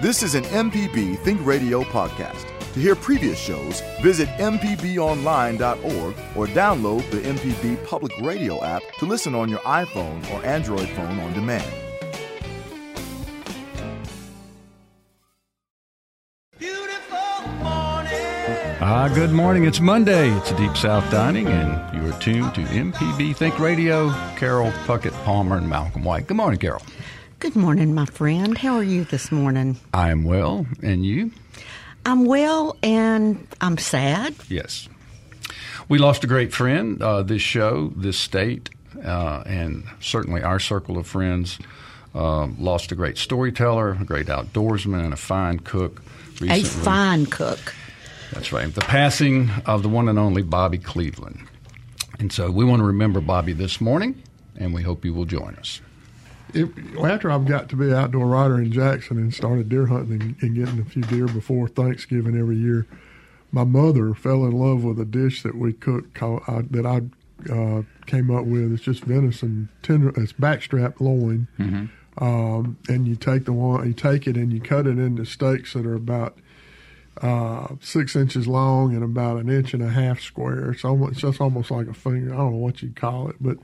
This is an MPB Think Radio podcast. To hear previous shows, visit MPBOnline.org or download the MPB Public Radio app to listen on your iPhone or Android phone on demand. Ah, good morning. It's Monday. It's Deep South Dining, and you are tuned to MPB Think Radio. Carol Puckett Palmer and Malcolm White. Good morning, Carol. Good morning, my friend. How are you this morning? I am well, and you? I'm well, and I'm sad. Yes. We lost a great friend. Uh, this show, this state, uh, and certainly our circle of friends uh, lost a great storyteller, a great outdoorsman, and a fine cook. Recently. A fine cook. That's right. The passing of the one and only Bobby Cleveland. And so we want to remember Bobby this morning, and we hope you will join us. It, after I've got to be an outdoor writer in Jackson and started deer hunting and, and getting a few deer before Thanksgiving every year, my mother fell in love with a dish that we cook called, uh, that I uh, came up with. It's just venison tender. It's backstrap loin, Mm-hmm. um, and you take the one, you take it and you cut it into steaks that are about uh, six inches long and about an inch and a half square. It's almost it's just almost like a finger. I don't know what you'd call it, but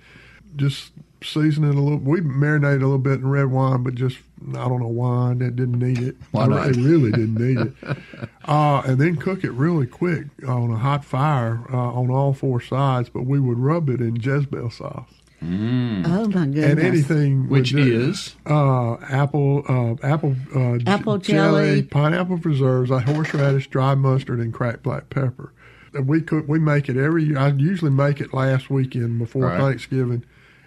just season it a little. We marinated a little bit in red wine, but just I don't know why that didn't need it. Why not? It really didn't need it. Uh, and then cook it really quick on a hot fire uh, on all four sides. But we would rub it in Jezebel sauce. Oh my goodness! And anything Which with the- is? uh, apple, uh, apple, uh, j- Apple jelly. pineapple preserves, a horseradish, dry mustard, and cracked black pepper. And we cook, we make it every year. I usually make it last weekend before Right. Thanksgiving,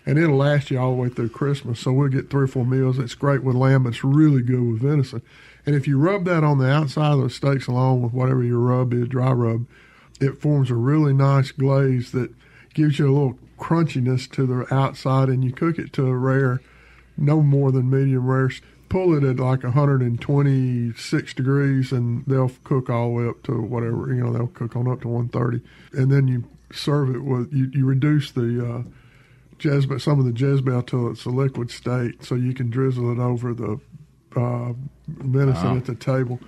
and it'll last you all the way through Christmas. So we'll get three or four meals. It's great with lamb. It's really good with venison. And if you rub that on the outside of the steaks along with whatever your rub is, dry rub, it forms a really nice glaze that gives you a little crunchiness to the outside, and you cook it to a rare, no more than medium rare. Pull it at like 126 degrees, and they'll cook all the way up to whatever you know. They'll cook on up to 130, and then you serve it with you. You reduce the uh, Jezebel, some of the Jezebel till it's a liquid state, so you can drizzle it over the uh, venison Wow. at the table.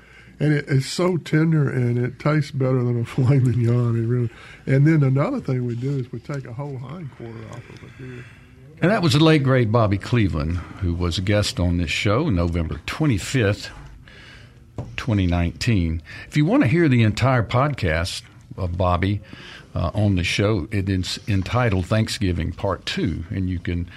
And it, it's so tender, and it tastes better than a filet mignon. It really. And then another thing we do is we take a whole hind quarter off of a deer. And that was the late great Bobby Cleveland, who was a guest on this show November 25th, 2019. If you want to hear the entire podcast of Bobby uh, on the show, it is entitled Thanksgiving Part 2. And you can,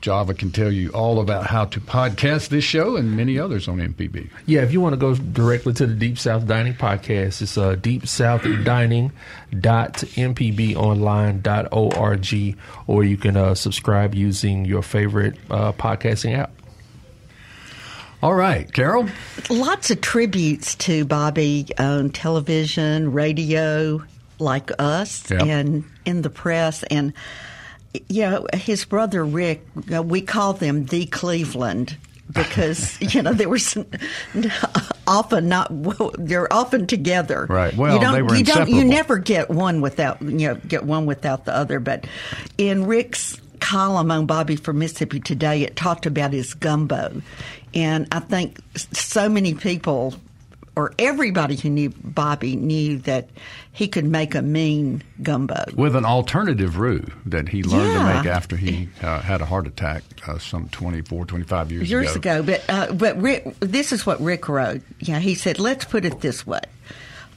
Java can tell you all about how to podcast this show and many others on MPB. Yeah, if you want to go directly to the Deep South Dining podcast, it's uh, deepsouthdining.mpbonline.org, or you can uh, subscribe using your favorite uh, podcasting app. All right, Carol. Lots of tributes to Bobby on television, radio, like us, Yeah. and in the press. And yeah, his brother Rick, we call them the Cleveland because you know they were often not they're often together. Right. Well, you don't, they were you don't you never get one without you know get one without the other. But in Rick's column on Bobby from Mississippi Today, it talked about his gumbo, and I think so many people. Or everybody who knew Bobby knew that he could make a mean gumbo. With an alternative roux that he learned to make after he uh, had a heart attack uh, some 24, 25 years, years ago. But uh, but Rick, this is what Rick wrote. Yeah, he said, "Let's put it this way: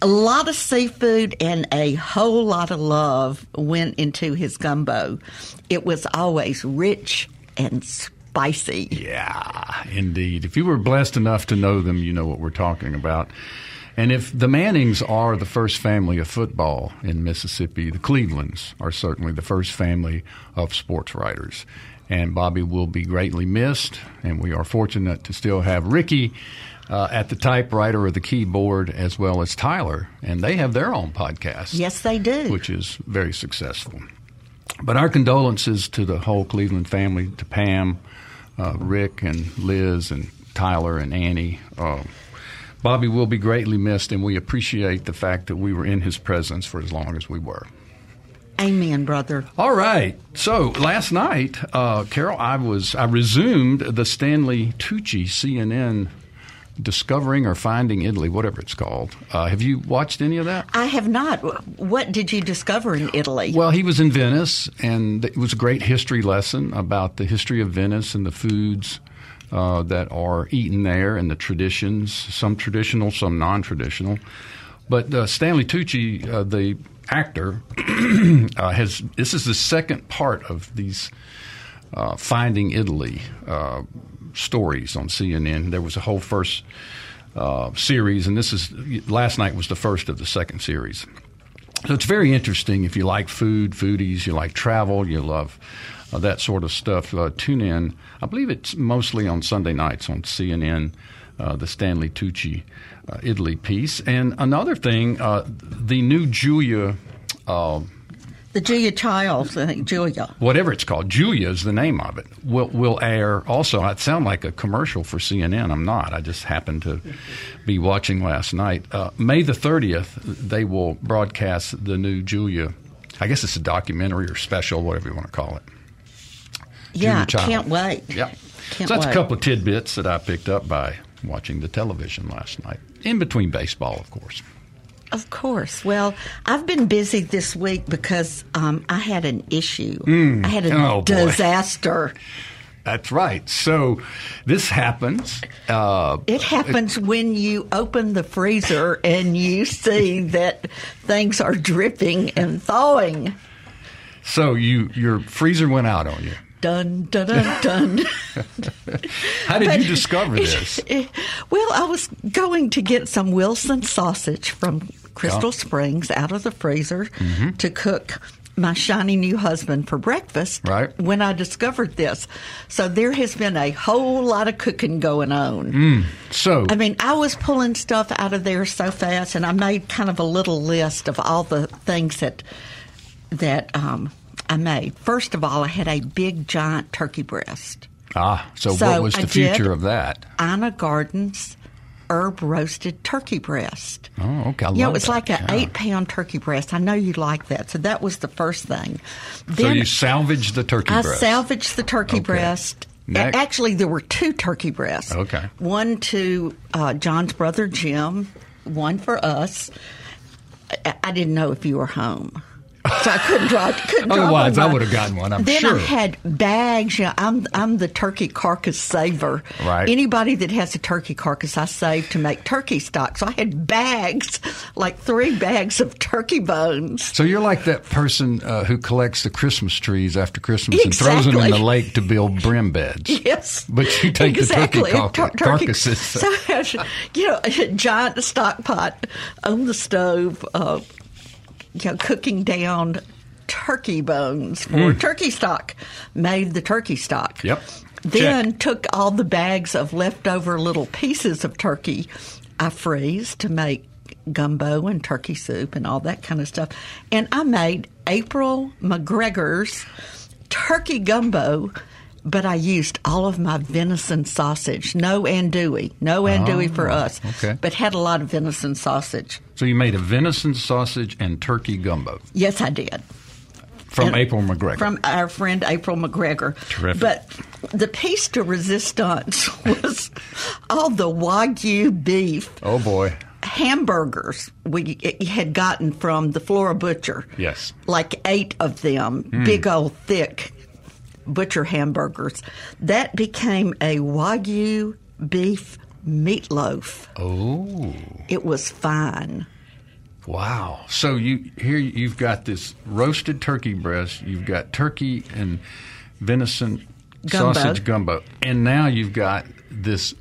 a lot of seafood and a whole lot of love went into his gumbo. It was always rich and spicy." Yeah, indeed. If you were blessed enough to know them, you know what we're talking about. And if the Mannings are the first family of football in Mississippi, the Clevelands are certainly the first family of sports writers. And Bobby will be greatly missed, and we are fortunate to still have Ricky uh, at the typewriter or the keyboard, as well as Tyler, and they have their own podcast. Yes, they do. Which is very successful. But our condolences to the whole Cleveland family, to Pam, uh, Rick, and Liz, and Tyler, and Annie. Uh, Bobby will be greatly missed, and we appreciate the fact that we were in his presence for as long as we were. Amen, brother. All right. So last night, uh, Carol, I was I resumed the Stanley Tucci CNN Discovering or Finding Italy, whatever it's called. Uh, have you watched any of that? I have not. What did you discover in Italy? Well, he was in Venice, and it was a great history lesson about the history of Venice and the foods uh, that are eaten there and the traditions, some traditional, some non traditional. But uh, Stanley Tucci, uh, the actor, uh, has this is the second part of these uh, Finding Italy uh, stories on CNN. There was a whole first series, and this is last night was the first of the second series. So it's very interesting if you like food, foodies, you like travel, you love uh, that sort of stuff. Uh, tune in. I believe it's mostly on Sunday nights on CNN, uh, the Stanley Tucci uh, Italy piece. And another thing, uh, the new Julia. Uh, the Julia Childs, I think Julia. Whatever it's called, Julia is the name of it. Will will air also. I sound like a commercial for CNN. I'm not. I just happened to be watching last night. May the 30th, they will broadcast the new Julia. I guess it's a documentary or special, whatever you want to call it. Yeah, can't wait. Yeah. Can't so that's wait. a couple of tidbits that I picked up by watching the television last night, in between baseball, of course. Of course. Well, I've been busy this week because um, I had an issue. Mm. I had a oh, disaster. That's right. So this happens. Uh, it happens it, when you open the freezer and you see that things are dripping and thawing. So you your freezer went out on you. Dun dun dun dun. How did but you discover this? Well, I was going to get some Wilson sausage from Crystal Springs out of the freezer mm-hmm. to cook my shiny new husband for breakfast right. when I discovered this. So there has been a whole lot of cooking going on. Mm. So I mean, I was pulling stuff out of there so fast, and I made kind of a little list of all the things that that um, I made. First of all, I had a big giant turkey breast. Ah, so, so what was the I future of that? Ina Garten's herb roasted turkey breast. Oh, okay. I yeah, it was like an yeah. eight pound turkey breast. I know you like that. So that was the first thing. Then so you salvaged the turkey I breast? I salvaged the turkey okay. breast. Next. Actually, there were two turkey breasts. Okay. One to uh, John's brother Jim, one for us. I didn't know if you were home so I couldn't draw. Couldn't Otherwise, I would have gotten one. I'm then sure. I had bags. You know, I'm I'm the turkey carcass saver. Right. Anybody that has a turkey carcass, I save to make turkey stock. So I had bags, like three bags of turkey bones. So you're like that person uh, who collects the Christmas trees after Christmas exactly. and throws them in the lake to build brim beds. Yes. But you take exactly. the turkey, car- turkey carcasses. So, you know, a giant stock pot on the stove. Uh, you know, cooking down turkey bones for mm. turkey stock. Made the turkey stock. Yep. Then Check. took all the bags of leftover little pieces of turkey I freeze to make gumbo and turkey soup and all that kind of stuff. And I made April McGregor's turkey gumbo but I used all of my venison sausage. No andouille. No andouille oh, for us. Okay. But had a lot of venison sausage. So you made a venison sausage and turkey gumbo? Yes, I did. From and April McGregor. From our friend April McGregor. Terrific. But the piece de resistance was all the Wagyu beef. Oh, boy. Hamburgers we had gotten from the Flora Butcher. Yes. Like eight of them, mm. big old thick butcher hamburgers. That became a Wagyu beef meatloaf. Oh. It was fine. Wow. So you here you've got this roasted turkey breast, you've got turkey and venison gumbo. sausage gumbo, and now you've got this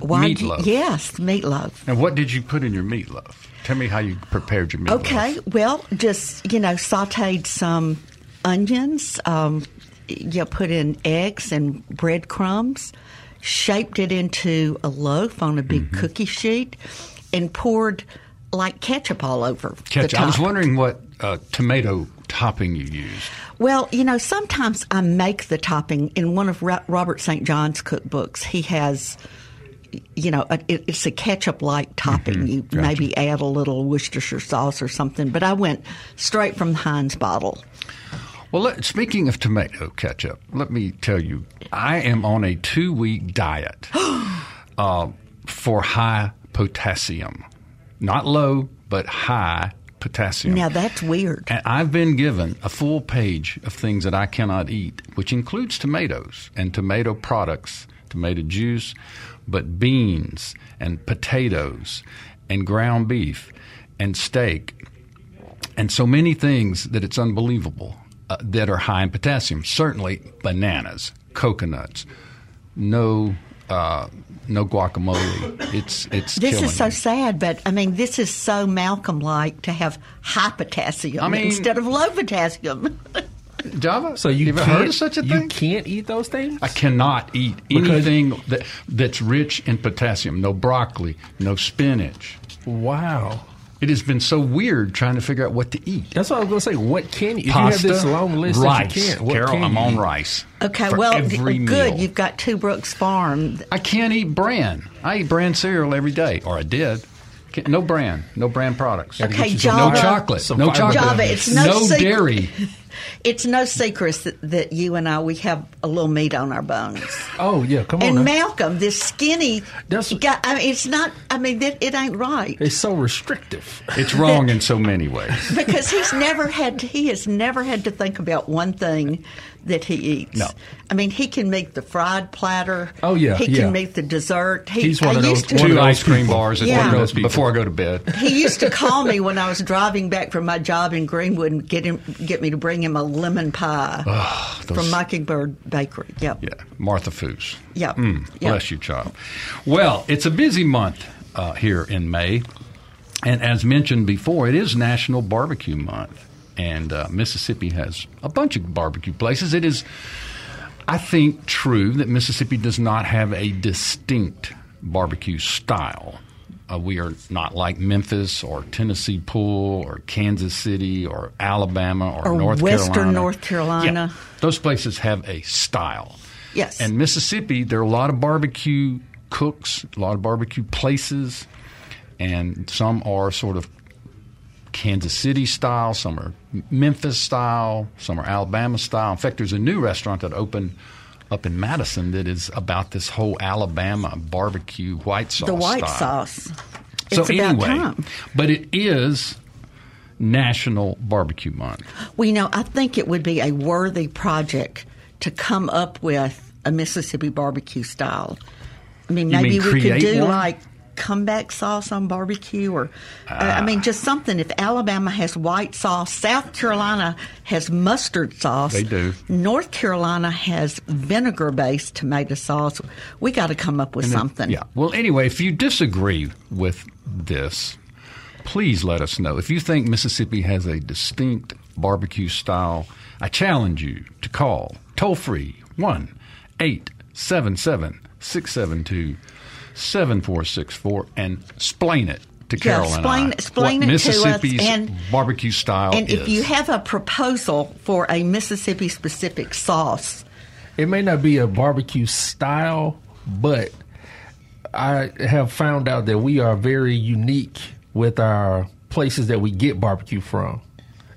Wagyu, meatloaf. Yes, meatloaf. And what did you put in your meatloaf? Tell me how you prepared your meatloaf. Okay, well, just you know, sautéed some onions, um, you put in eggs and breadcrumbs, shaped it into a loaf on a big mm-hmm. cookie sheet, and poured like ketchup all over. Ketchup. I was wondering what uh, tomato topping you used. Well, you know, sometimes I make the topping in one of Robert St. John's cookbooks. He has you know, it's a ketchup like topping. Mm-hmm. You gotcha. maybe add a little Worcestershire sauce or something, but I went straight from the Heinz bottle. Well, let, speaking of tomato ketchup, let me tell you, I am on a two week diet. uh, for high potassium. Not low, but high potassium. Now that's weird. And I've been given a full page of things that I cannot eat, which includes tomatoes and tomato products, tomato juice, but beans and potatoes and ground beef and steak and so many things that it's unbelievable uh, that are high in potassium. Certainly bananas, coconuts, no. Uh, no guacamole. It's it's. This is so me. sad, but I mean, this is so Malcolm-like to have high potassium I mean- instead of low potassium. Java. So you ever heard of such a thing? you can't eat those things. I cannot eat Because- anything that that's rich in potassium. No broccoli, no spinach. Wow. It has been so weird trying to figure out what to eat. That's what I was going to say. What can you? If Pasta, you have this long list rice. that you can't, what Carol, can I'm you on eat? rice. Okay, for well, every good. meal. You've got Two Brooks Farm. I can't eat bran. I eat bran cereal every day, or I did. No bran, no bran products. Okay, get you some No chocolate, no chocolate, Java, it's no secret- dairy. It's no secret that, that you and I we have a little meat on our bones. Oh yeah, come on. And now. Malcolm, this skinny That's- guy. I mean, it's not. I mean, that, it ain't right it's so restrictive. It's wrong in so many ways. because he's never had. He has never had to think about one thing that he eats. No. I mean, he can make the fried platter. Oh, yeah, he yeah. can make the dessert. He, He's one I of used those- to- one of Two ice cream people. bars Yeah. One of those before I go to bed. He used to call me when I was driving back from my job in Greenwood and get him get me to bring him a lemon pie those- from Mockingbird Bakery. Yep. Yeah, Martha Foose. Yep. Mm, Yep. Bless you, child. Well, it's a busy month uh, here in May. And as mentioned before, it is National Barbecue Month. And uh, Mississippi has a bunch of barbecue places. It is, I think, true that Mississippi does not have a distinct barbecue style. Uh, we are not like Memphis or Tennessee Pool or Kansas City or Alabama or, Or North Western Carolina. North Carolina. Yeah, those places have a style. Yes. And Mississippi, there are a lot of barbecue cooks, a lot of barbecue places, and some are sort of Kansas City style, some are Memphis style, some are Alabama style. In fact, there's a new restaurant that opened up in Madison that is about this whole Alabama barbecue white sauce. the white style. sauce. So It's about anyway, time. but it is National Barbecue Month. Well, you know, I think it would be a worthy project to come up with a Mississippi barbecue style. I mean, maybe mean we could do one? like comeback sauce on barbecue, or uh, I mean, just something. If Alabama has white sauce, South Carolina has mustard sauce. They do. North Carolina has vinegar-based tomato sauce. We got to come up with then- something. Yeah. Well, anyway, if you disagree with this, please let us know. If you think Mississippi has a distinct barbecue style, I challenge you to call toll free 1 877 672 7464 and explain it to Yeah, Carol and explain- I. explain what it to us, Mississippi's and- barbecue style And is. if you have a proposal for a Mississippi specific sauce, It may not be a barbecue style, but I have found out that we are very unique with our places that we get barbecue from,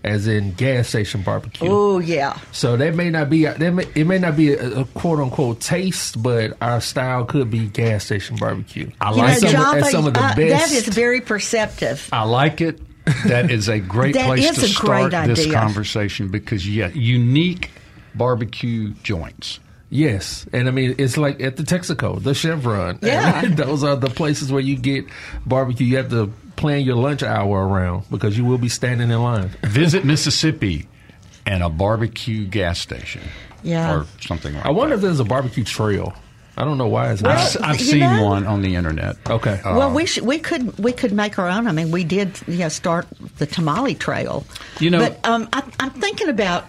as in gas station barbecue. oh yeah, So that may not be that may, it may not be a, a quote unquote taste, but our style could be gas station barbecue. I you like know, some, of- Java, some of the uh, best. that is very perceptive. I like it. That is a great That place is to a great start this idea. conversation because yeah, unique barbecue joints. Yes, and I mean it's like at the Texaco, the Chevron. Yeah. Those are the places where you get barbecue. You have to plan your lunch hour around because you will be standing in line. Visit Mississippi and a barbecue gas station. Yeah. Or something like I wonder that. if there's a barbecue trail. I don't know why it's I've, not. s- I've seen know- one on the internet. Okay. well, we should, we could we could make our own. I mean, we did you know, start the tamale trail. You know- but um, I, I'm thinking about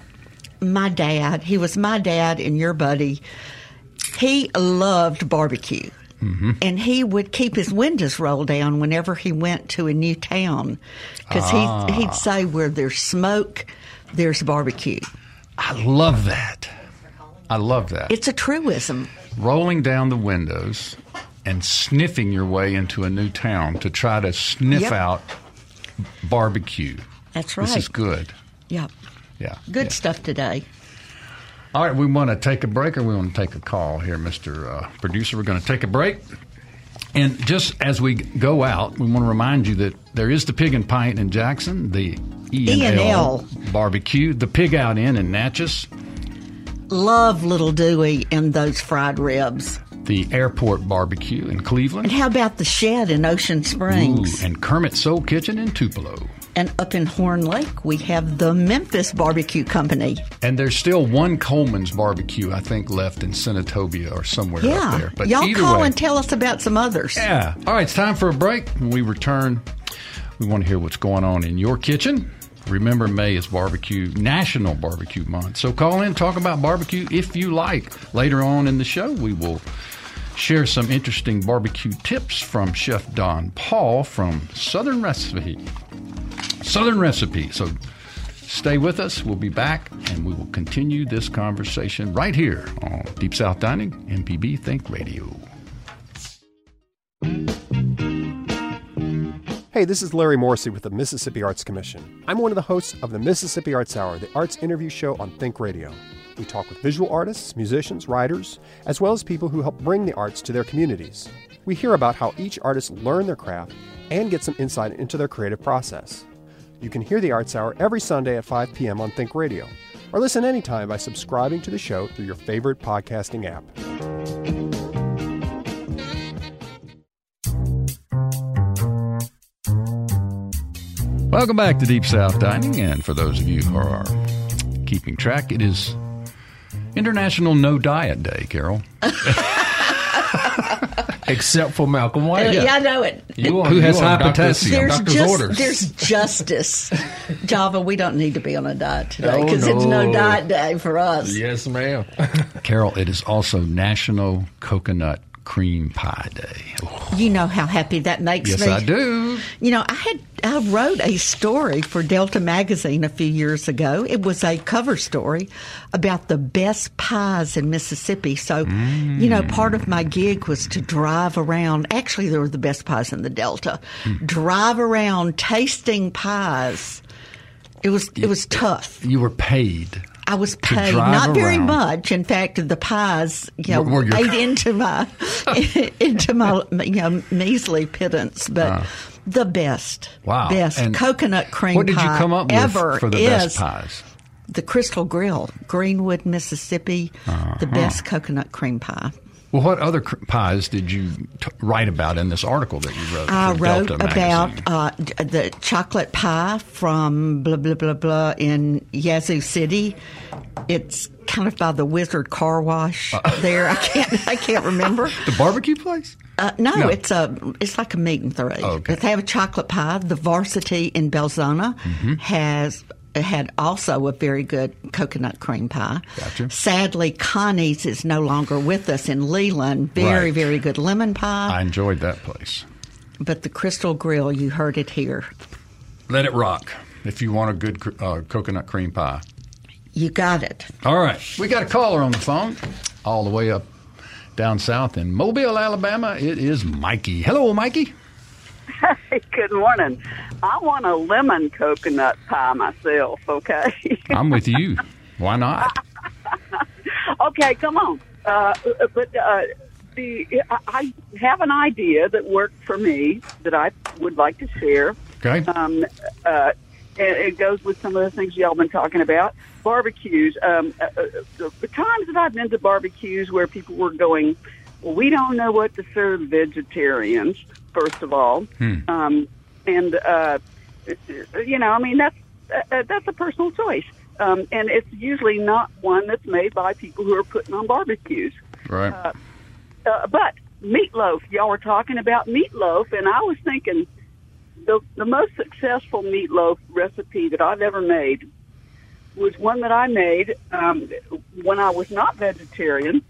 my dad. He was my dad and your buddy. He loved barbecue. Mm-hmm. And he would keep his windows rolled down whenever he went to a new town, because Ah. he he'd say, "Where there's smoke, there's barbecue." I love that. I love that. It's a truism. Rolling down the windows and sniffing your way into a new town to try to sniff Yep. out barbecue. That's right. This is good. Yep. Yeah. Good yeah. stuff today. All right, we want to take a break or we want to take a call here, Mr. Uh, producer. We're going to take a break. And just as we go out, we want to remind you that there is the Pig and Pint in Jackson, the E E&L. barbecue, the Pig Out Inn in Natchez, Love Little Dewey and those fried ribs. the Airport Barbecue in Cleveland, And how about the Shed in Ocean Springs? Ooh, and Kermit Soul Kitchen in Tupelo. And up in Horn Lake, we have the Memphis Barbecue Company. And there's still one Coleman's barbecue, I think, left in Senatobia or somewhere up Yeah. there. But Y'all call way, and tell us about some others. Yeah. All right, it's time for a break. When we return, we want to hear what's going on in your kitchen. Remember, May is barbecue, National Barbecue Month. So call in, talk about barbecue if you like. Later on in the show, we will share some interesting barbecue tips from Chef Don Paul from Southern Recipe. Southern Recipe. So stay with us. We'll be back and we will continue this conversation right here on Deep South Dining, MPB Think Radio. Hey, this is Larry Morrisey with the Mississippi Arts Commission. I'm one of the hosts of the Mississippi Arts Hour, the arts interview show on Think Radio. We talk with visual artists, musicians, writers, as well as people who help bring the arts to their communities. We hear about how each artist learned their craft and get some insight into their creative process. You can hear the Arts Hour every Sunday at 5 p.m. on Think Radio, or listen anytime by subscribing to the show through your favorite podcasting app. Welcome back to Deep South Dining, and for those of you who are keeping track, it is International No Diet Day, Carol. Except for Malcolm White. Uh, yeah. I know it. You Who has you high doctor's- potassium? There's doctor's just orders. there's justice, Java. We don't need to be on a diet today Oh, because it's no no. diet day for us. Yes, ma'am. Carol, it is also National Coconut Cream Pie Day. You know how happy that makes Yes, me. I do. You know, I had I wrote a story for Delta magazine a few years ago. It was a cover story about the best pies in Mississippi. So, you know, part of my gig was to drive around. Actually, they were the best pies in the Delta. Hmm. Drive around tasting pies. It was it was tough. You were paid. I was paid not very much. In fact, the pies, you know, Were- were ate into my into my you know measly pittance, but the best. Wow. best And coconut cream What did you pie come up ever with for the is best pies? the Crystal Grill, Greenwood, Mississippi, Uh-huh. the best coconut cream pie. Well, what other cr- pies did you t- write about in this article that you wrote? I wrote Delta about uh, the chocolate pie from blah blah blah blah in Yazoo City. It's kind of by the Wizard Car Wash there. I can't I can't remember. the barbecue place. Uh, no, No. it's a it's like a meat and three. Oh, okay. But they have a chocolate pie. The Varsity in Belzoni Mm-hmm. has had also a very good coconut cream pie. Gotcha. Sadly, Connie's is no longer with us in Leland. Very Right. very good lemon pie. I enjoyed that place. but the Crystal Grill, you heard it here. Let it rock. If you want a good uh, coconut cream pie. You got it. All right. We got a caller on the phone, all the way up down south in Mobile, Alabama. It is Mikey. Hello, Mikey. Hey, good morning. I want a lemon coconut pie myself, okay? I'm with you. Why not? okay, come on. Uh, but uh, the I have an idea that worked for me that I would like to share. Okay. Um, uh, it goes with some of the things y'all been talking about. Barbecues. Um, uh, uh, the, the times that I've been to barbecues where people were going, well, we don't know what to serve vegetarians. First of all, um, and uh, you know, I mean that's uh, that's a personal choice, um, and it's usually not one that's made by people who are putting on barbecues. Right. Uh, but meatloaf, y'all were talking about meatloaf, and I was thinking the the most successful meatloaf recipe that I've ever made was one that I made um, when I was not vegetarian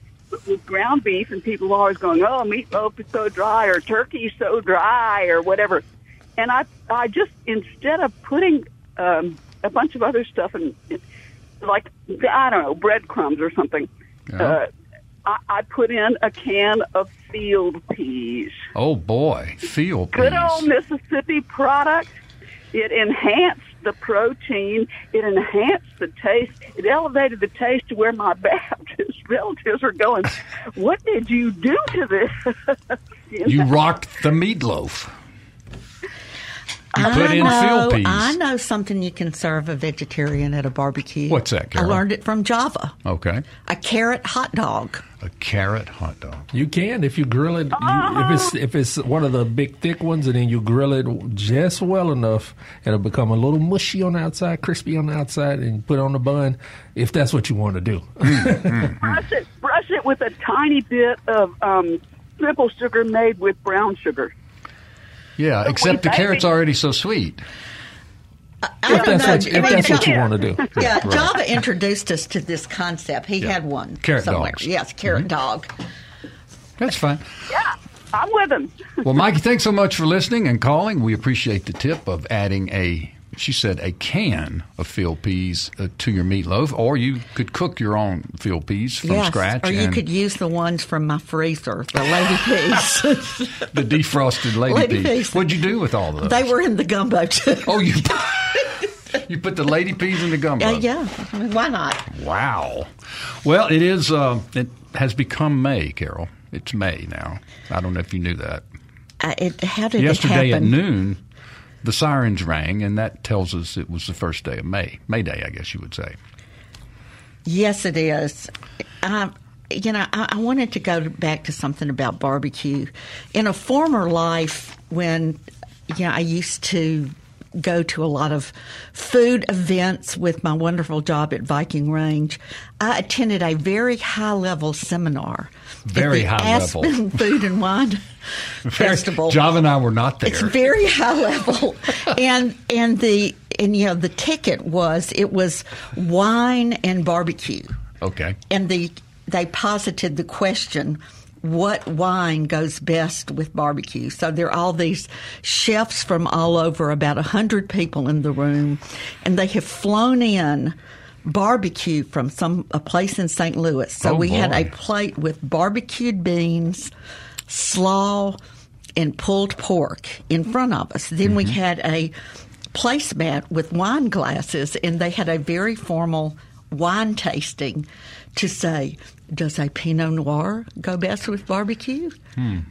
with ground beef, and people were always going, "Oh, meatloaf is so dry," or "Turkey's so dry," or whatever. And I I just instead of putting um, a bunch of other stuff in, like I don't know breadcrumbs or something. Yeah. Uh, I, I put in a can of field peas. oh, boy. Field Good peas. Good old Mississippi product. It enhanced the protein. It enhanced the taste. It elevated the taste to where my Baptist relatives are going, What did you do to this? You rocked the meatloaf. You I put in know, field peas. I know something you can serve a vegetarian at a barbecue. What's that, I learned it from Java. Okay. A carrot hot dog. A carrot hot dog. You can if you grill it. You, if it's if it's one of the big thick ones, and then you grill it just well enough, it'll become a little mushy on the outside, crispy on the outside, and put it on the bun. If that's what you want to do. brush it, brush it with a tiny bit of um, simple sugar made with brown sugar. Yeah, So except the we- carrot's already so sweet. I if that's know. what, I if mean, that's what you Ja- want to do. Yeah, Java introduced us to this concept. He had one Carrot somewhere. dogs. Yes, carrot Mhm. dog. That's fine. Yeah, I'm with him. Well, Mikey, thanks so much for listening and calling. We appreciate the tip of adding a, she said, a can of field peas uh, to your meatloaf, or you could cook your own field peas from yes, scratch. or you could use the ones from my freezer, the lady peas. the defrosted lady, Lady peas. peas. What'd you do with all of those? they were in the gumbo too. Oh, you you put the lady peas in the gumbo. Yeah, yeah. I mean, why not? Wow. Well, it is. Uh, it has become May, Carol. It's May now. I don't know if you knew that. Uh, it, how did Yesterday it at happen? noon, the sirens rang, and that tells us it was the first day of May. May Day, I guess you would say. Yes, it is. Um, you know, I, I wanted to go back to something about barbecue. In a former life, when you know, I used to go to a lot of food events with my wonderful job at Viking Range, I attended a very high level seminar. Very high level. Aspen Food and Wine Festival. Java and I were not there. It's very high level, and and the and you know the ticket was it was wine and barbecue, okay. and the they posited the question. What wine goes best with barbecue? So there are all these chefs from all over, about a hundred people in the room, and they have flown in barbecue from some a place in St. Louis. So Oh, we had a plate with barbecued beans, slaw, and pulled pork in front of us. Then we mm-hmm. had a placemat with wine glasses, and they had a very formal wine tasting to say, does a Pinot Noir go best with barbecue?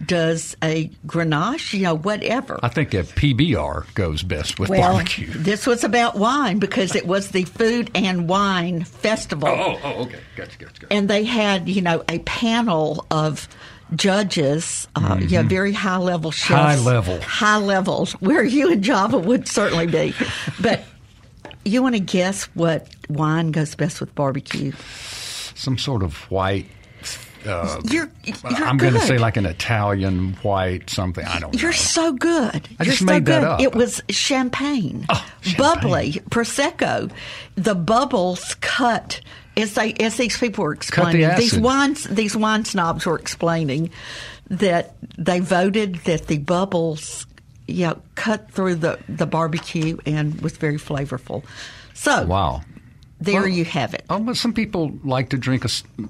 Does a Grenache, you know, whatever? I think a PBR goes best with well, barbecue. this was about wine because it was the Food and Wine Festival Oh, oh, okay. Gotcha, gotcha, gotcha. and they had you know a panel of judges, uh, yeah, very high level chefs, Mm-hmm. High level. high levels, where you and Java would certainly be. But you want to guess what wine goes best with barbecue? Some sort of white. Uh, You're, you're I'm going to say like an Italian white something. I don't know. You're so good. I You're just so made that up. It was champagne, Oh, champagne. bubbly prosecco. The bubbles cut as they as these people were explaining. these acid. wines these wine snobs were explaining that they voted that the bubbles, know, cut through the the barbecue and was very flavorful. So Wow. There Well, you have it. Oh, but some people like to drink a,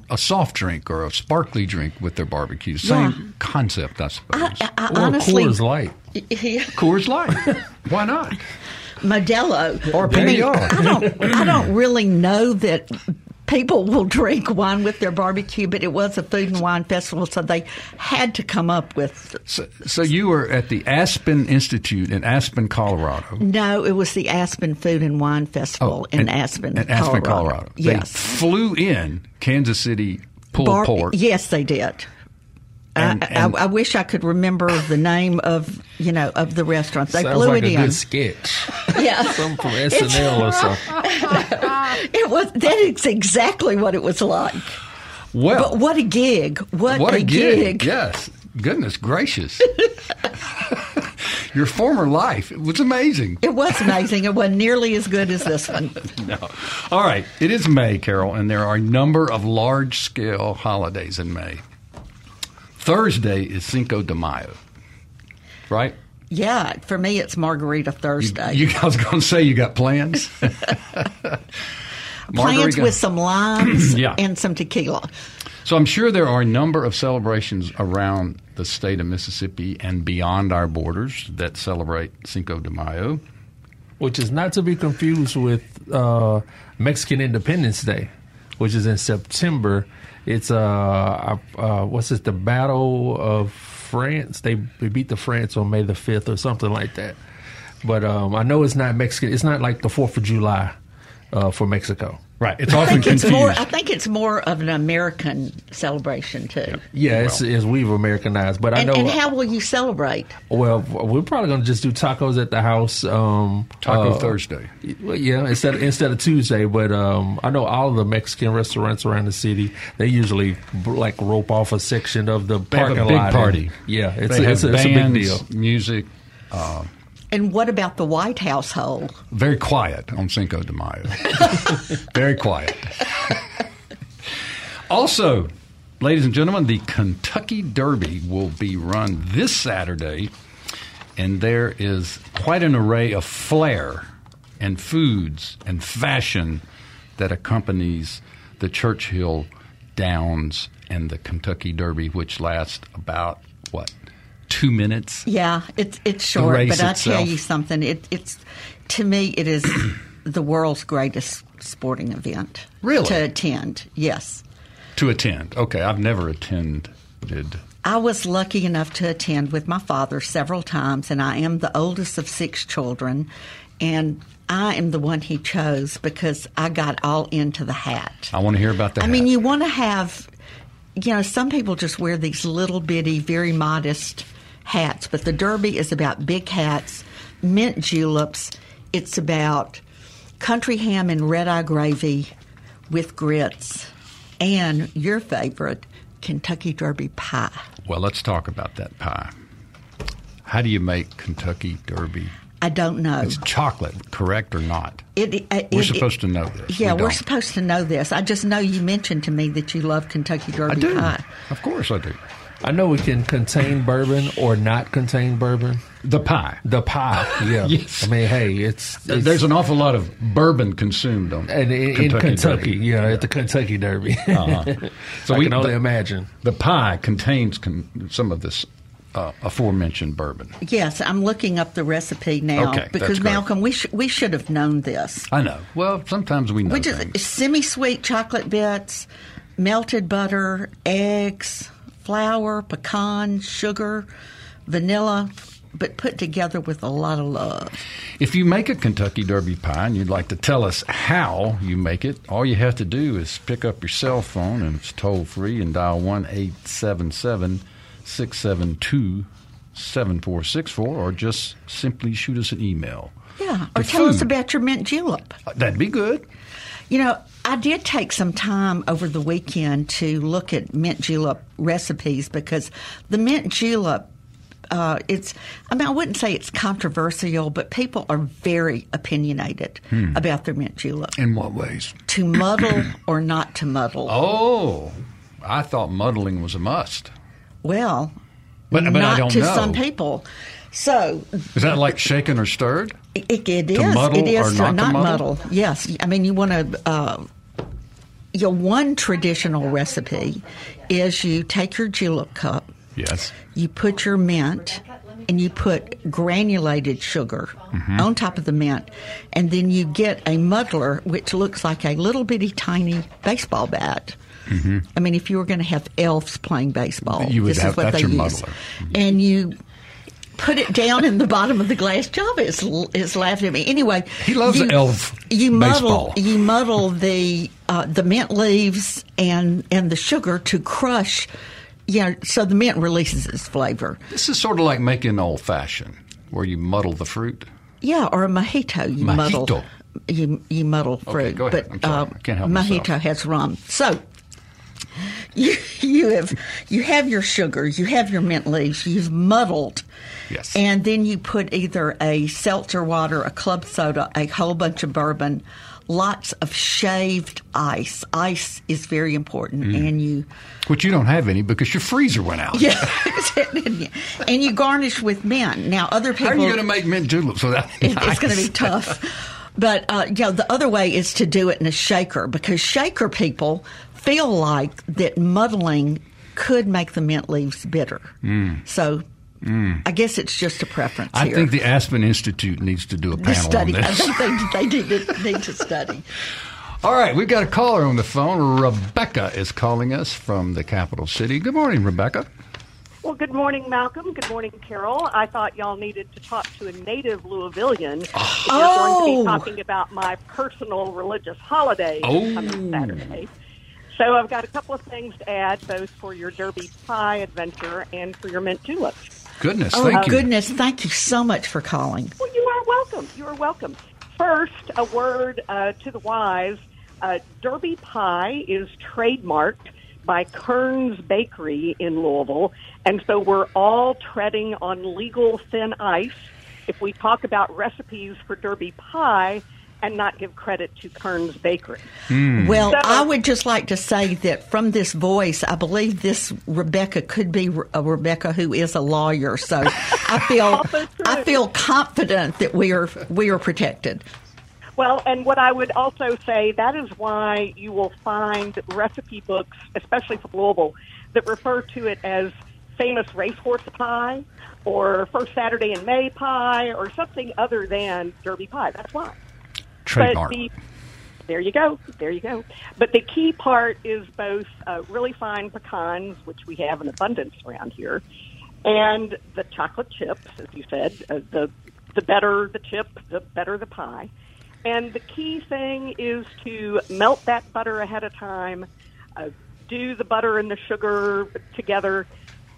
a soft drink or a sparkly drink with their barbecue. Same Yeah. concept, I suppose. I, I Or honestly, Coors Light. Coors Light. Why not? Modelo Or I mean, PBR. I don't. I don't really know that people will drink wine with their barbecue, but it was a food and wine festival, so they had to come up with. So, so you were at the Aspen Institute in Aspen, Colorado. No, it was the Aspen Food and Wine Festival oh, in in Aspen, in Aspen, Colorado. Colorado. They Yes, flew in Kansas City pulled Bar- pork. Yes, they did. And- I, and- I, I wish I could remember the name of you know of the restaurants. They Sounds flew like it a in. good sketch. Yeah, Something from SNL or something. it was. That is exactly what it was like. Well, But what a gig! What, what a, gig! Yes. Goodness gracious. Your former life. It was amazing. It was amazing. It wasn't nearly as good as this one. No. All right. It is May, Carol, and there are a number of large scale holidays in May. Thursday is Cinco de Mayo, right? Yeah, for me, it's Margarita Thursday. You, I was going to say you got plans. Plans with some limes Yeah. and some tequila. So I'm sure there are a number of celebrations around the state of Mississippi and beyond our borders that celebrate Cinco de Mayo. which is not to be confused with uh, Mexican Independence Day, which is in September. It's uh, uh what's it? The Battle of France. They, they beat the France on May the fifth or something like that. But um, I know it's not Mexican. It's not like the Fourth of July uh, for Mexico. Right. It's I often think it's confused. more. I think it's more of an American celebration too. Yeah, it's, it's we've Americanized. But I And, know. and how will you celebrate? well, we're probably going to just do tacos at the house. Um, Taco uh, Thursday. Well, yeah, instead instead of Tuesday, but um, I know all of the Mexican restaurants around the city. They usually like rope off a section of the They have parking a big lot. and- party. yeah, it's they a, have it's, a, it's a big deal. music. And what about the White household? Very quiet on Cinco de Mayo. Very quiet. also, ladies and gentlemen, the Kentucky Derby will be run this Saturday, and there is quite an array of flair and foods and fashion that accompanies the Churchill Downs and the Kentucky Derby, which lasts about what two minutes. Yeah, it's it's short, but I'll tell you something. It, it's to me, it is the world's greatest sporting event. Really? to attend? Yes, To attend. Okay, I've never attended. I was lucky enough to attend with my father several times, and I am the oldest of six children, and I am the one he chose because I got all into the hat. I want to hear about that. I mean, you want to have, you know, some people just wear these little bitty, very modest hats, but the Derby is about big hats, mint juleps. It's about country ham and red eye gravy with grits, and your favorite, Kentucky Derby pie. Well, let's talk about that pie. How do you make Kentucky Derby? I don't know. It's chocolate, correct or not? It, it, We're it- supposed to know this. Yeah, We we're supposed to know this. I just know you mentioned to me that you love Kentucky Derby I do. pie. Of course, I do. I know it can contain bourbon or not contain bourbon. The pie. The pie, yeah. Yes. I mean, hey, it's, it's There's an awful lot of bourbon consumed on and in, in Kentucky, yeah, at the Kentucky Derby. Uh-huh. So I we can only the, imagine. the pie contains con- some of this uh, aforementioned bourbon. Yes, I'm looking up the recipe now Okay, because great. Malcolm, we sh- we should have known this. I know. Well, sometimes we know We just semi-sweet chocolate bits, melted butter, eggs, flour, pecan, sugar, vanilla, but put together with a lot of love. If you make a Kentucky Derby pie and you'd like to tell us how you make it, all you have to do is pick up your cell phone and it's toll free and dial 1 877 672 7464 or just simply shoot us an email. Yeah, or The tell us about your mint julep. That'd be good. You know, I did take some time over the weekend to look at mint julep recipes because the mint julep, uh, it's, I mean, I wouldn't say it's controversial, but people are very opinionated Hmm. about their mint julep. In what ways? To muddle or not to muddle. Oh, I thought muddling was a must. Well, But- but I not don't to know. some people. So Is that like shaken or stirred? It, it To is. muddle it is or to not to muddle? muddle? Yes. I mean, you want to. Uh, you know, one traditional recipe is you take your julep cup, Yes. you put your mint, and you put granulated sugar Mm-hmm. on top of the mint, and then you get a muddler, which looks like a little bitty tiny baseball bat. I mean, if you were going to have elves playing baseball, Mm-hmm. You would this have- is what they your use. muddler. And you put it down in the bottom of the glass. Java is, is laughing at me. Anyway, He loves you, elf You muddle, baseball. you muddle the uh, the mint leaves and and the sugar to crush. Yeah, so the mint releases its flavor. This is sort of like making an old fashioned, where you muddle the fruit. Yeah, or a mojito. You Mojito. muddle. You you muddle fruit, go ahead. but I'm sorry. uh, I can't help mojito myself. has rum. So you you have you have your sugar, you have your mint leaves, you've muddled. Yes. And then you put either a seltzer water, a club soda, a whole bunch of bourbon, lots of shaved ice. Ice is very important, Mm. and you Which you don't have any because your freezer went out. yeah, and you garnish with mint. Now other people How are you going to make mint juleps without it- it's going to be tough. But uh, you know, the other way is to do it in a shaker because shaker people feel like that muddling could make the mint leaves bitter. So I guess it's just a preference Mm. I here. think the Aspen Institute needs to do a panel study. on I this. think they, they need, need to study. All right, we've got a caller on the phone. Rebecca is calling us from the capital city. Good morning, Rebecca. Well, good morning, Malcolm. Good morning, Carol. I thought y'all needed to talk to a native Louisvillian. if You're going to Oh. be talking about my personal religious holiday Oh. coming Saturday. So I've got a couple of things to add, both for your Derby pie adventure and for your mint juleps. Goodness, Oh, thank you. goodness. Thank you so much for calling. Well, you are welcome. You are welcome. First, a word uh, to the wise. Uh, Derby pie is trademarked by Kern's Bakery in Louisville, and so we're all treading on legal thin ice if we talk about recipes for Derby pie and not give credit to Kern's Bakery. Hmm. Well, So- I would just like to say that from this voice, I believe this Rebecca could be a Rebecca who is a lawyer. So I feel I feel confident that we are we are protected. Well, and what I would also say that is why you will find recipe books, especially from Louisville, that refer to it as famous racehorse pie or first Saturday in May pie or something other than Derby pie. That's why. Trademark. The, there you go. There you go. But the key part is both uh, really fine pecans, which we have in abundance around here, and the chocolate chips, as you said. Uh, the the better the chip, the better the pie. And the key thing is to melt that butter ahead of time. Uh, do the butter and the sugar together.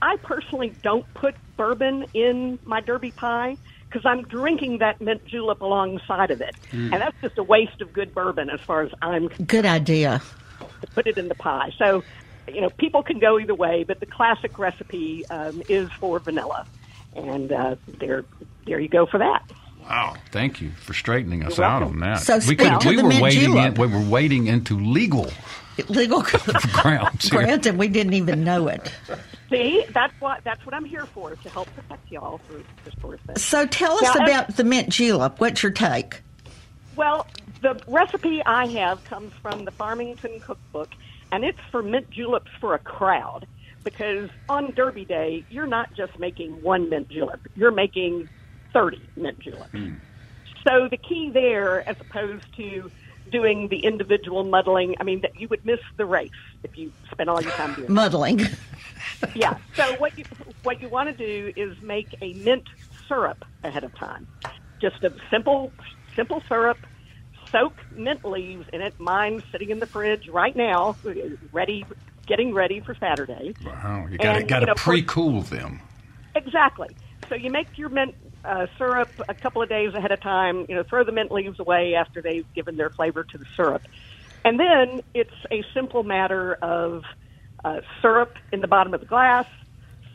I personally don't put bourbon in my derby pie because I'm drinking that mint julep alongside of it, and that's just a waste of good bourbon as far as I'm concerned Good idea. to put it in the pie. So, you know, people can go either way, but the classic recipe um, is for vanilla, and uh, there, there you go for that. Wow, thank you for straightening us out on that. So we could, we were mint wading in, we were wading into legal Legal grounds here. granted, we didn't even know it. See, that's what that's what I'm here for to help protect y'all for this sort of thing. So tell us Now, about the mint julep. What's your take? Well, the recipe I have comes from the Farmington Cookbook, and it's for mint juleps for a crowd. Because on Derby Day, you're not just making one mint julep; you're making thirty mint juleps. Mm. So the key there, as opposed to doing the individual muddling, I mean, that you would miss the race if you spent all your time doing. that. Yeah. So what you what you want to do is make a mint syrup ahead of time. Just a simple simple syrup. Soak mint leaves in it. Mine's sitting in the fridge right now, ready, getting ready for Saturday. Wow, you got to got to pre-cool them. Exactly. So you make your mint uh, syrup a couple of days ahead of time. You know, throw the mint leaves away after they've given their flavor to the syrup, and then it's a simple matter of uh, syrup in the bottom of the glass.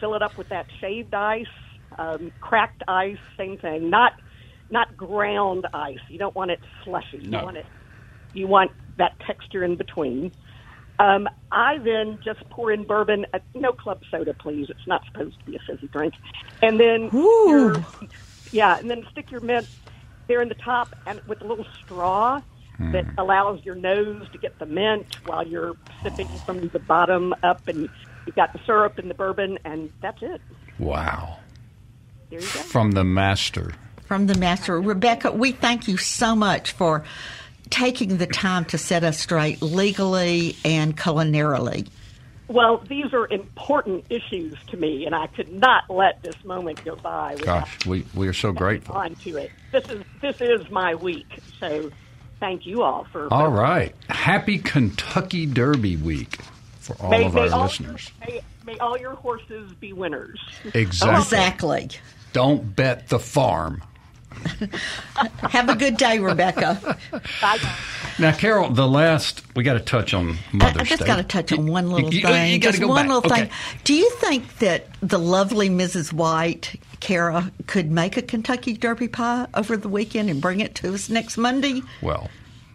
Fill it up with that shaved ice, um, cracked ice, same thing. Not not ground ice. You don't want it slushy. No. You want it. You want that texture in between. Um, I then just pour in bourbon. Uh, no club soda, please. It's not supposed to be a fizzy drink. And then, your, yeah, and then stick your mint there in the top, and with a little straw Mm-hmm. that allows your nose to get the mint while you're sipping from the bottom up, and you've got the syrup and the bourbon, and that's it. Wow, There you go. from the master. from the master. Rebecca, we thank you so much for taking the time to set us straight legally and culinarily. Well, these are important issues to me, and I could not let this moment go by Gosh, we we are so grateful. on to it. This is this is my week, so thank you all for. All right, happy Kentucky Derby week for all may, of may our all listeners. May, may all your horses be winners. Exactly. Exactly. Don't bet the farm. Have a good day, Rebecca. Bye. Now, Carol, the last we got to touch on I, Mother's I just Day. got to touch on one little You- you- thing. you gotta just go one back. little Okay. thing. Do you think that the lovely Mrs. White, Kara, could make a Kentucky Derby pie over the weekend and bring it to us next Monday? Well,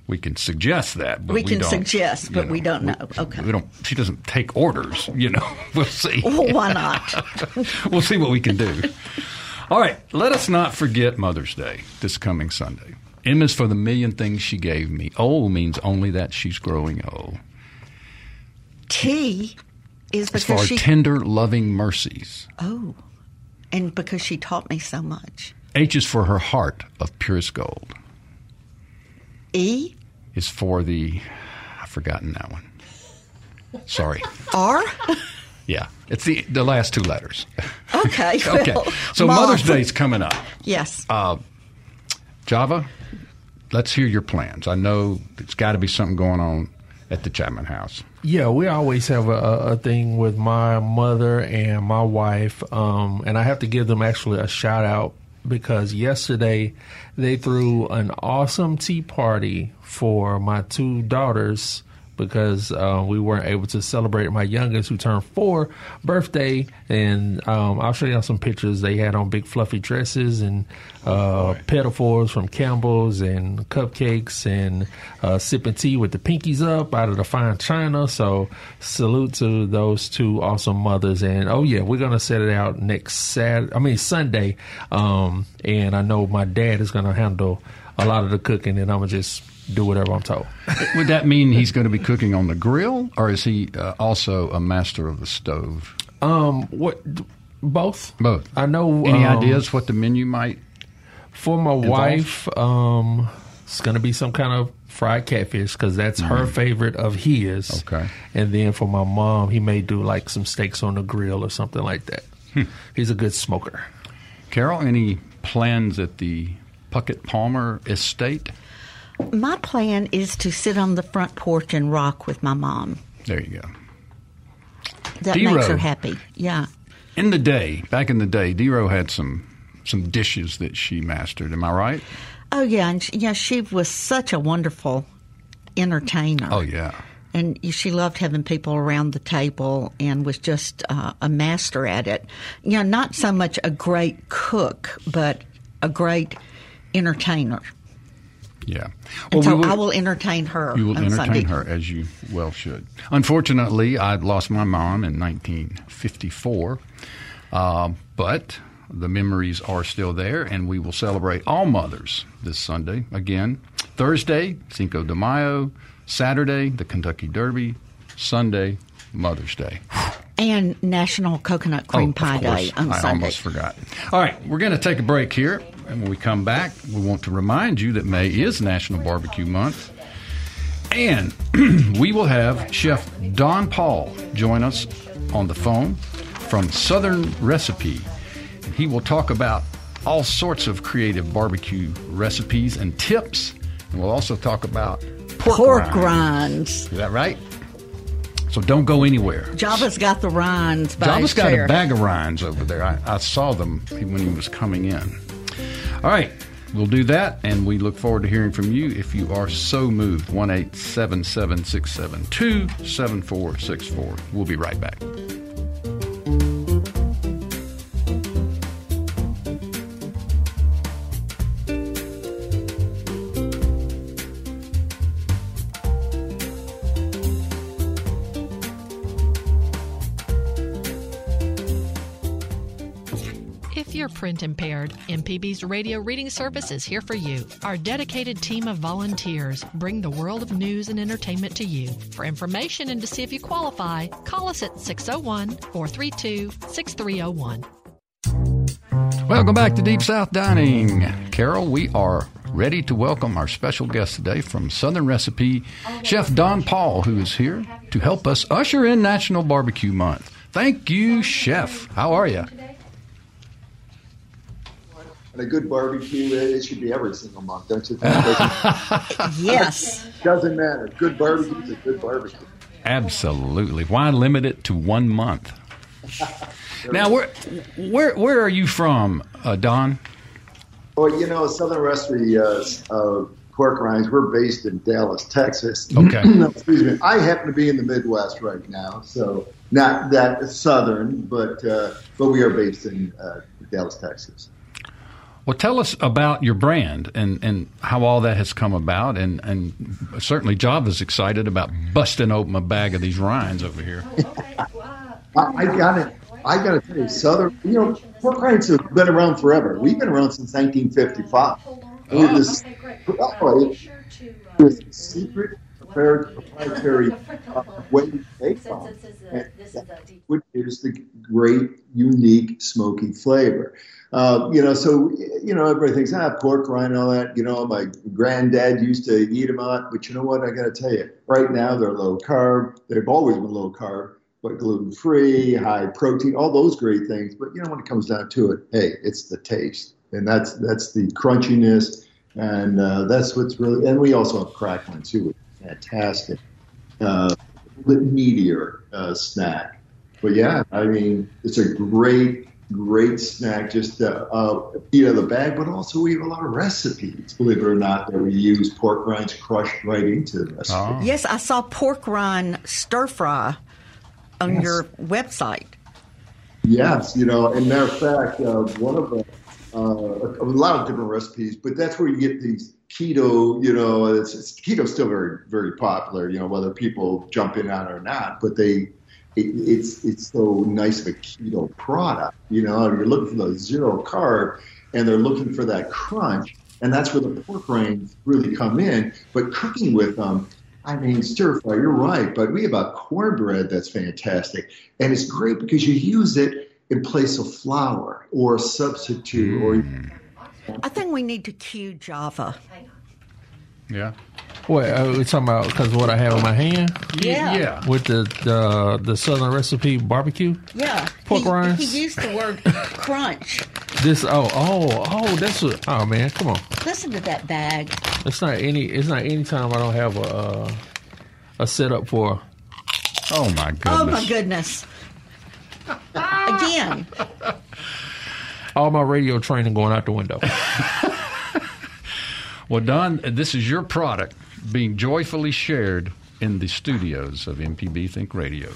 we can suggest that, but We we, can don't, suggest, you but we don't know. Okay. We don't. She doesn't take orders. You know. We'll see. Well, why not? we'll see what we can do. All right, let us not forget Mother's Day this coming Sunday. M is for the million things she gave me. O means only that she's growing old. T is because she. tender, loving mercies. oh, and because she taught me so much. H is for her heart of purest gold. E Is for the I've forgotten that one. Sorry. R. Yeah, it's the the last two letters. Okay. okay. well, So Mom. Mother's Day's coming up. Yes. Java, let's hear your plans. I know there's got to be something going on at the Chapman House. Yeah, we always have a, a a thing with my mother and my wife, um, and I have to give them actually a shout out because yesterday they threw an awesome tea party for my two daughters because uh, we weren't able to celebrate my youngest, who turned four, birthday. And um, I'll show you some pictures. They had on big fluffy dresses and uh, pinafores from Campbell's and cupcakes and uh, sipping tea with the pinkies up out of the fine china. So salute to those two awesome mothers. And oh yeah, we're gonna set it out next Saturday. I mean Sunday. Um, and I know my dad is gonna handle a lot of the cooking, and I'm gonna just do whatever I'm told. Would that mean he's going to be cooking on the grill, or is he uh, also a master of the stove? Um, what? Both. Both. I know. Any um, ideas what the menu might? for my wife? Um, it's gonna be some kind of fried catfish because that's her favorite of his. Mm-hmm. Okay. And then for my mom, he may do like some steaks on the grill or something like that. Hmm. He's a good smoker. Carol, any plans at the Puckett Palmer estate? My plan is to sit on the front porch and rock with my mom. There you go. That Dero. makes her happy. Yeah. In the day, back in the day, Dero had some some dishes that she mastered. Am I right? Oh yeah, and she, yeah, she was such a wonderful entertainer. Oh yeah. and she loved having people around the table and was just uh, a master at it. You know, not so much a great cook, but a great entertainer. Yeah. And so we will- I will entertain her. You will entertain Sunday. her as you well should. Unfortunately, I lost my mom in 1954, uh, but the memories are still there, and we will celebrate all mothers this Sunday. Again, Thursday, Cinco de Mayo, Saturday, the Kentucky Derby, Sunday, Mother's Day. And National Coconut Cream Oh, Pie. Day on I Sunday. almost forgot. All right, we're going to take a break here. And when we come back, we want to remind you that May is National Barbecue Month. And we will have Chef Don Paul join us on the phone from Southern Recipe. And he will talk about all sorts of creative barbecue recipes and tips. And we'll also talk about pork, Pork rinds. rinds. Is that right? So don't go anywhere. Java's got the rinds by Java's got chair. a bag of rinds over there. I, I saw them when he was coming in. All right, we'll do that, and we look forward to hearing from you if you are so moved. 1 672 7464. We'll be right back. Print impaired, MPB's radio reading service is here for you. Our dedicated team of volunteers bring the world of news and entertainment to you. For information and to see if you qualify, call us at 601 432 6301. Welcome back to Deep South Dining. Carol, we are ready to welcome our special guest today from Southern Recipe, Chef Don Paul, who is here to help us usher in National Barbecue Month. Thank you, Chef. How are you? And a good barbecue, it should be every single month, don't you think? Yes. Doesn't matter. Good barbecue is a good barbecue. Absolutely. Why limit it to one month? Now, where where where are you from, uh, Don? Well, you know, Southern Recipe uh, uh, Pork Rinds, we're based in Dallas, Texas. Okay. Excuse me. I happen to be in the Midwest right now, so not that southern, but uh, but we are based in uh, Dallas, Texas. Well, tell us about your brand and, and how all that has come about, and, and certainly Java's excited about busting open a bag of these rinds over here. I, I got it. I got to tell you, Southern, you know, pork rinds have been around forever. We've been around since 1955. We're this, oh, it- this secret, prepared, proprietary uh, way we make them, which is the great, unique, smoky flavor. Uh, you know, so you know, everybody thinks ah, pork rind and all that. You know, my granddad used to eat them lot, but you know what? I got to tell you, right now they're low carb. They've always been low carb, but gluten free, high protein, all those great things. But you know, when it comes down to it, hey, it's the taste, and that's that's the crunchiness, and uh, that's what's really. And we also have crackling too, which is fantastic, uh, uh, snack. But yeah, I mean, it's a great, great snack. Just uh, uh, eat out of the bag, but also we have a lot of recipes. Believe it or not, that we use pork rinds crushed right into the recipe. Oh. Yes, I saw pork rind stir fry on Yes. your website. Yes, you know, and matter of fact, uh, one of the uh, a lot of different recipes, but that's where you get these keto. You know, it's, it's keto's still very very popular. You know, whether people jump in on it or not, but they. It, it's it's so nice of a keto product, you know. You're looking for the zero carb, and they're looking for that crunch, and that's where the pork rinds really come in. But cooking with them, I mean, stir fry, you're right, but we have a cornbread that's fantastic. And it's great because you use it in place of flour or a substitute or mm. I think we need to cue Java. Yeah. What uh, we talking about? Because what I have in my hand Yeah. Yeah. with the the the Southern recipe barbecue. Yeah. Pork he, rinds? He used the word crunch. This oh oh oh that's what oh man come on Listen to that bag. it's not any it's not any time I don't have a uh, a setup for Oh my goodness. Oh my goodness. Again. all my radio training going out the window. Well, Don, this is your product being joyfully shared in the studios of MPB Think Radio.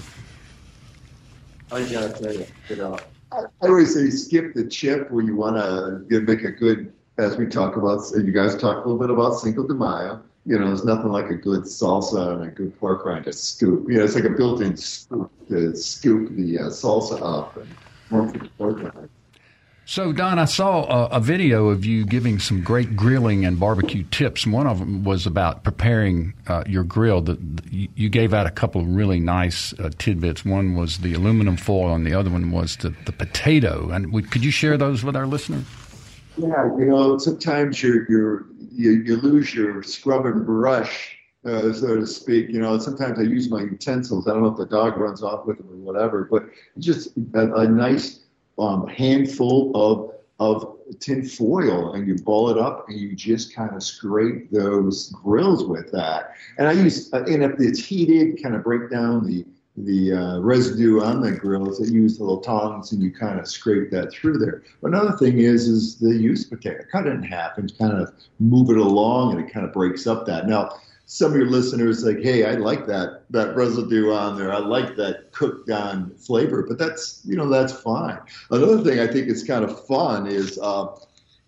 I gotta tell you, you know, I, I always say skip the chip when you want to make a good. As we talk about, you guys talk a little bit about Cinco de Mayo. You know, there's nothing like a good salsa and a good pork rind to scoop. You know, it's like a built-in scoop to scoop the uh, salsa up and work with the pork rind. So, Don, I saw a, a video of you giving some great grilling and barbecue tips. One of them was about preparing uh, your grill. The, you, you gave out a couple of really nice uh, tidbits. One was the aluminum foil, and the other one was the, the potato. And we, could you share those with our listeners? Yeah, you know, sometimes you're, you you lose your scrub and brush, uh, so to speak. You know, sometimes I use my utensils. I don't know if the dog runs off with them or whatever, but just a, a nice um, handful of of tin foil, and you ball it up, and you just kind of scrape those grills with that. And I use, uh, and if it's heated, kind of break down the the uh, residue on the grills. I use the little tongs, and you kind of scrape that through there. Another thing is is the used potato. Cut it in half and kind of move it along, and it kind of breaks up that. Now, some of your listeners like, hey, I like that that residue on there. I like that cooked on flavor, but that's you know that's fine. Another thing I think is kind of fun is. Uh,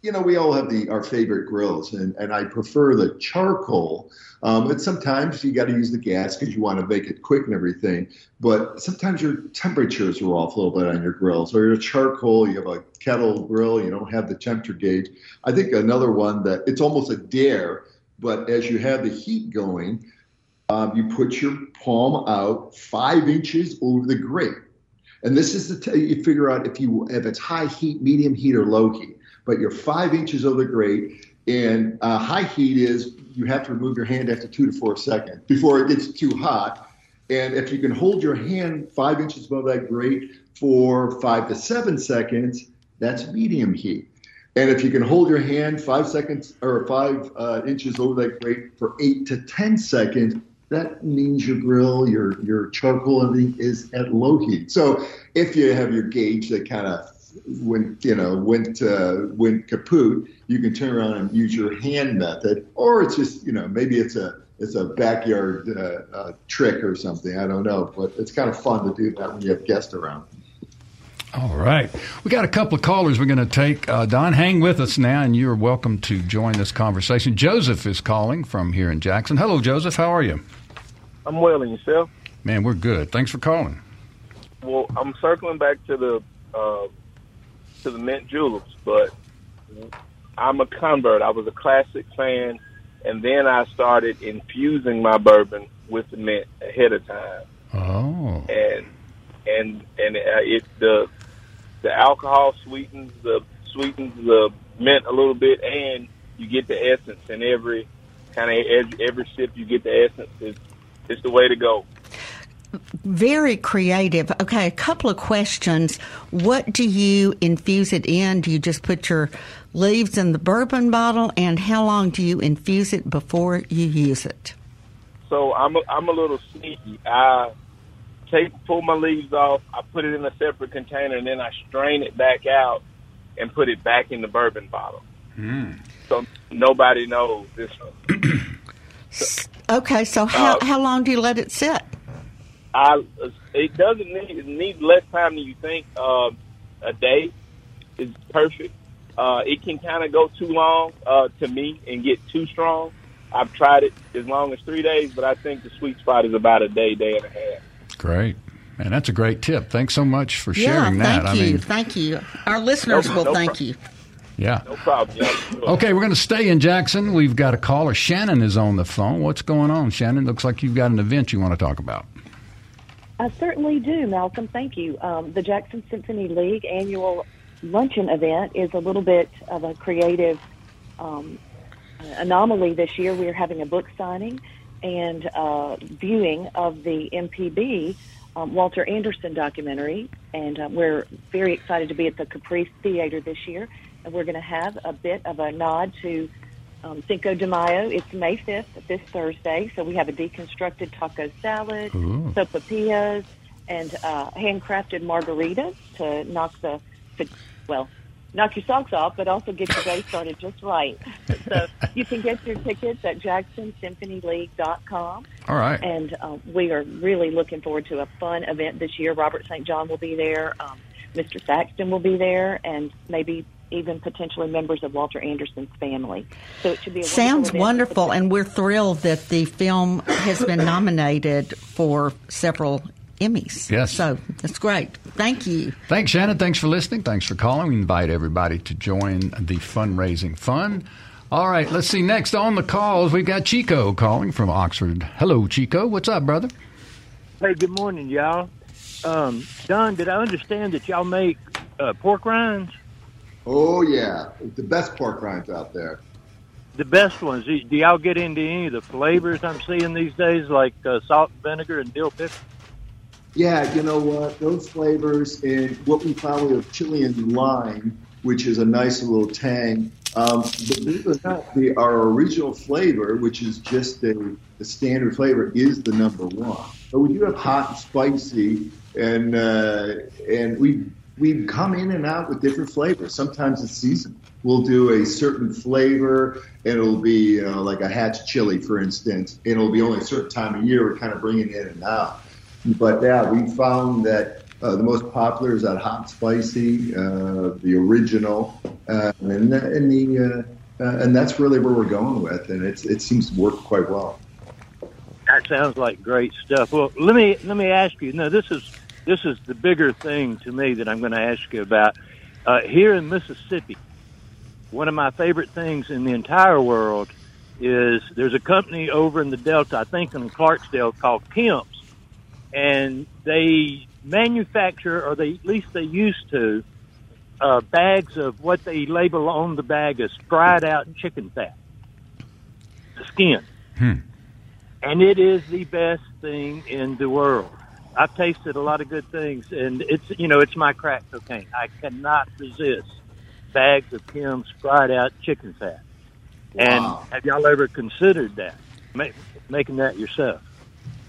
you know, we all have the our favorite grills, and, and I prefer the charcoal. Um, but sometimes you got to use the gas because you want to make it quick and everything. But sometimes your temperatures are off a little bit on your grills, or your charcoal. You have a kettle grill, you don't have the temperature gauge. I think another one that it's almost a dare, but as you have the heat going, um, you put your palm out five inches over the grate. And this is the t- you figure out if you if it's high heat, medium heat, or low heat. But you're five inches over the grate, and uh, high heat is you have to remove your hand after two to four seconds before it gets too hot. And if you can hold your hand five inches above that grate for five to seven seconds, that's medium heat. And if you can hold your hand five seconds or five uh, inches over that grate for eight to ten seconds, that means your grill, your your charcoal, everything is at low heat. So if you have your gauge that kind of went you know went uh, went kaput, you can turn around and use your hand method, or it's just you know maybe it's a it's a backyard uh, uh, trick or something. I don't know, but it's kind of fun to do that when you have guests around. All right. We got a couple of callers we're going to take. Uh, Don, hang with us now, and you're welcome to join this conversation. Joseph is calling from here in Jackson. Hello, Joseph. How are you? I'm well, and yourself? Man, we're good. Thanks for calling. Well, I'm circling back to the uh, to the mint juleps, but I'm a convert. I was a classic fan, and then I started infusing my bourbon with the mint ahead of time, Oh. and and and uh, it the the alcohol sweetens the sweetens the mint a little bit, and you get the essence in every kind of every, every sip. You get the essence. It's it's the way to go. very creative. Okay, a couple of questions. What do you infuse it in? Do you just put your leaves in the bourbon bottle, and how long do you infuse it before you use it? So I'm a, I'm a little sneaky. I take pull my leaves off. I put it in a separate container, and then I strain it back out and put it back in the bourbon bottle. Mm. So nobody knows this. Okay, so how Uh, how long do you let it sit? I it doesn't need it needs less time than you think. Uh, a day is perfect. Uh, it can kind of go too long uh, to me and get too strong. I've tried it as long as three days, but I think the sweet spot is about a day, day and a half. Great. Man, that's a great tip. Thanks so much for yeah, sharing that. thank I you, mean, thank you. Our listeners No- will no thank pro- you. yeah. No problem. y'all. Okay, we're going to stay in Jackson. We've got a caller. Shannon is on the phone. What's going on, Shannon? Looks like you've got an event you want to talk about. I certainly do, Malcolm. Thank you. Um, the Jackson Symphony League annual luncheon event is a little bit of a creative um, anomaly this year. We're having a book signing and uh, viewing of the MPB um, Walter Anderson documentary, and uh, we're very excited to be at the Capri Theater this year. And we're going to have a bit of a nod to um, Cinco de Mayo. It's May 5th, this Thursday. So we have a deconstructed taco salad, Ooh. sopapillas, and uh, handcrafted margaritas to knock the, well, knock your socks off, but also get your day started just right. so you can get your tickets at jacksonsymphonyleague.com. All right. And uh, we are really looking forward to a fun event this year. Robert St. John will be there. Um, Mr. Saxton will be there, and maybe even potentially members of Walter Anderson's family. So it should be a Sounds event. wonderful, and we're thrilled that the film has been nominated for several Emmys. Yes. So that's great. Thank you. Thanks, Shannon. Thanks for listening. Thanks for calling. We invite everybody to join the fundraising fund. All right, let's see. Next on the calls, we've got Chico calling from Oxford. Hello, Chico. What's up, brother? Hey, good morning, y'all. Um, Don, did I understand that y'all make uh, pork rinds? Oh yeah, the best pork rinds out there. The best ones. Do do y'all get into any of the flavors I'm seeing these days, like uh, salt and vinegar and dill pickle? Yeah, you know what? Those flavors and what we found with chili and lime, which is a nice little tang. Um, believe it or not, the, our original flavor, which is just a, standard flavor, is the number one. But we do have hot and spicy, and uh, and we we come in and out with different flavors. Sometimes it's seasonal. We'll do a certain flavor, and it'll be uh, like a hatch chili, for instance, and it'll be only a certain time of year. We're kind of bringing in and out. But yeah, we found that uh, the most popular is that hot spicy, uh, the original, uh, and the, and the uh, uh, and that's really where we're going with, and it's it seems to work quite well. That sounds like great stuff. Well, let me let me ask you. No, this is this is the bigger thing to me that I'm going to ask you about. Uh, here in Mississippi, one of my favorite things in the entire world is there's a company over in the Delta, I think in Clarksdale, called Kemp's, and they manufacture, or they at least they used to, uh, bags of what they label on the bag as fried out chicken fat, the skin Hmm. and it is the best thing in the world. I've tasted a lot of good things, and it's you know it's my crack cocaine. I cannot resist bags of Kim's fried out chicken fat. And have y'all ever considered that, Ma- making that yourself?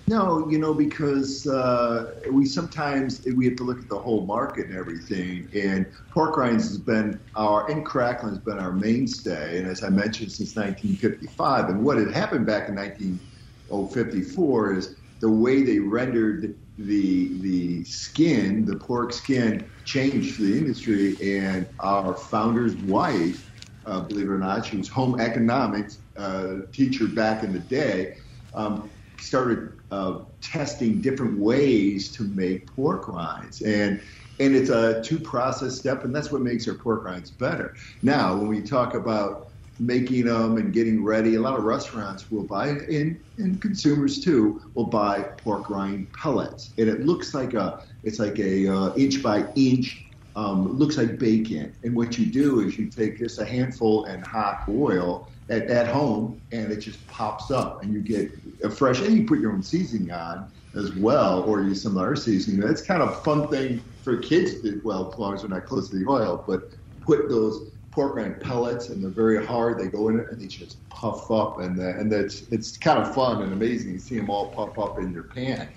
No, you know, because uh, we sometimes we have to look at the whole market and everything. And pork rinds has been our and crackling has been our mainstay, and as I mentioned, since 1955. And what had happened back in 1954 is the way they rendered the the skin, the pork skin, changed the industry. And our founder's wife, uh, believe it or not, she was home economics uh, teacher back in the day. Um, started uh, testing different ways to make pork rinds, and and it's a two process step, and that's what makes our pork rinds better. Now, when we talk about making them and getting ready, a lot of restaurants will buy, and, and consumers too, will buy pork rind pellets, and it looks like a it's like a uh, inch by inch. Um, looks like bacon, and what you do is you take just a handful and hot oil at, at home, and it just pops up, and you get a fresh. And you put your own seasoning on, as well, or use some other seasoning. It's kind of a fun thing for kids to well, as long as they're not close to the oil, but put those pork rind pellets and they're very hard. They go in it and they just puff up, and uh, and that's it's kind of fun and amazing. You see them all puff up in your pan.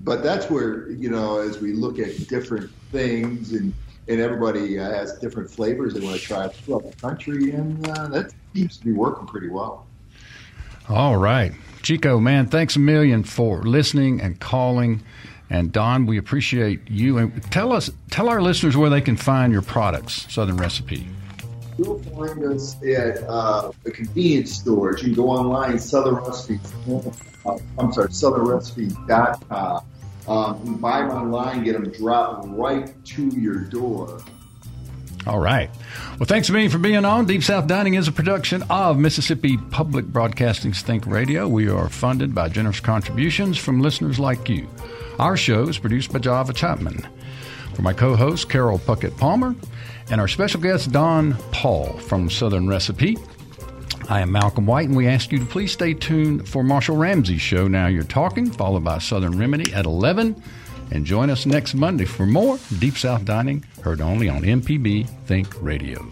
But that's where you know, as we look at different things and and everybody uh, has different flavors they want to try throughout the country, and uh, that seems to be working pretty well. All right. Chico, man, thanks a million for listening and calling. And Don, we appreciate you. And tell us, tell our listeners where they can find your products, Southern Recipe. You'll find us at uh, the convenience stores. You can go online, Southern Recipe. I'm sorry, southernrecipe.com. Um, you buy them online, get them dropped right to your door. All right. Well, thanks a million for being on. Deep South Dining is a production of Mississippi Public Broadcasting's Think Radio. We are funded by generous contributions from listeners like you. Our show is produced by Java Chapman. For my co host, Carol Puckett Palmer, and our special guest, Don Paul from Southern Recipe. I am Malcolm White, and we ask you to please stay tuned for Marshall Ramsey's show, Now You're Talking, followed by Southern Remedy at 11. And join us next Monday for more Deep South Dining, heard only on MPB Think Radio.